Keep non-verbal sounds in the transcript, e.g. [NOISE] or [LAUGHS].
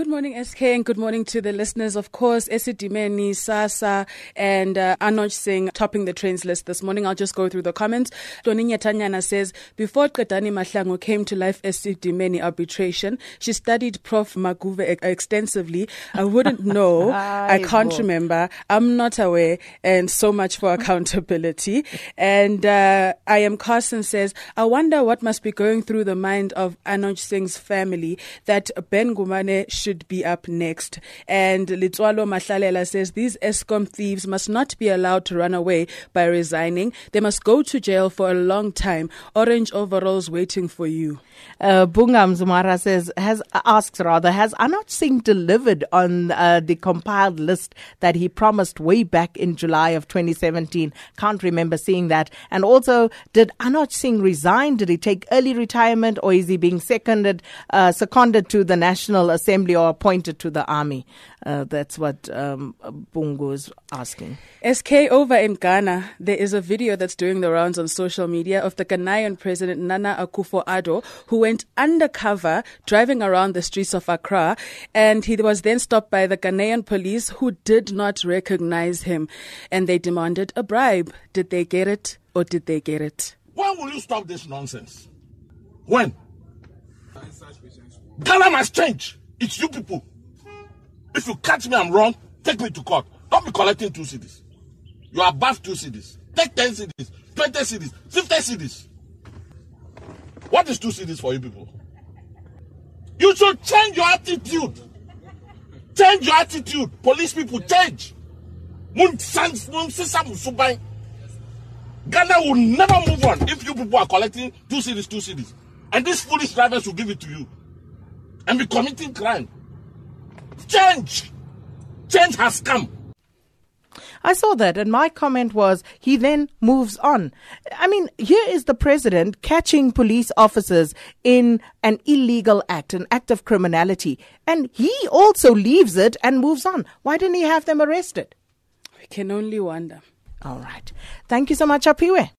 Good morning, SK, and good morning to the listeners. Of course, Esidimeni, SASSA, and uh, Anoj Singh topping the trends list this morning. I'll just go through the comments. Doninya Tanyana says, Before Qedani Mahlangu came to life Esidimeni arbitration, she studied Prof. Maguve extensively. I wouldn't [LAUGHS] know. I can't remember. I'm not aware. And so much for accountability. [LAUGHS] and uh, I am Carson says, I wonder what must be going through the mind of Anoj Singh's family that Ben Ngubane should be up next. And Litwalo Mahlalela says these Eskom thieves must not be allowed to run away by resigning. They must go to jail for a long time. Orange overalls waiting for you. Uh, Bungam Zumara says, has asks rather, has Anoj Singh delivered on uh, the compiled list that he promised way back in July of 2017? Can't remember seeing that. And also, did Anoj Singh resign? Did he take early retirement or is he being seconded, uh, seconded to the National Assembly? Or appointed to the army. Uh, that's what um, Bungo is asking. SK over in Ghana, there is a video that's doing the rounds on social media of the Ghanaian president Nana Akufo-Addo, who went undercover driving around the streets of Accra, and he was then stopped by the Ghanaian police, who did not recognize him, and they demanded a bribe. Did they get it, or did they get it? When will you stop this nonsense? When? Ghana must change. It's you people. If you catch me, I'm wrong. Take me to court. Don't be collecting two cedis. You are above two cedis. Take 10 cedis, 20 cedis, 50 cedis. What is two cedis for you people? You should change your attitude. Change your attitude. Police people, change. Ghana will never move on if you people are collecting two cedis, two cedis. And these foolish drivers will give it to you and be committing crime. Change! Change has come. I saw that, and my comment was he then moves on. I mean, here is the president catching police officers in an illegal act, an act of criminality, and he also leaves it and moves on. Why didn't he have them arrested? We can only wonder. All right. Thank you so much, Apiwe.